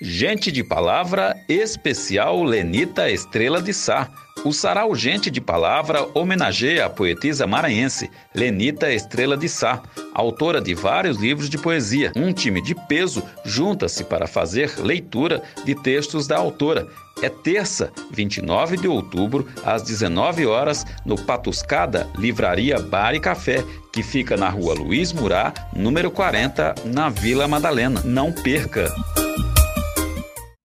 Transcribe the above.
Gente de Palavra Especial Lenita Estrela de Sá. O Sarau Gente de Palavra homenageia a poetisa maranhense Lenita Estrela de Sá, autora de vários livros de poesia. Um time de peso junta-se para fazer leitura de textos da autora. É terça, 29 de outubro, às 19 horas, no Patuscada Livraria Bar e Café, que fica na rua Luiz Murá, número 40, na Vila Madalena. Não perca!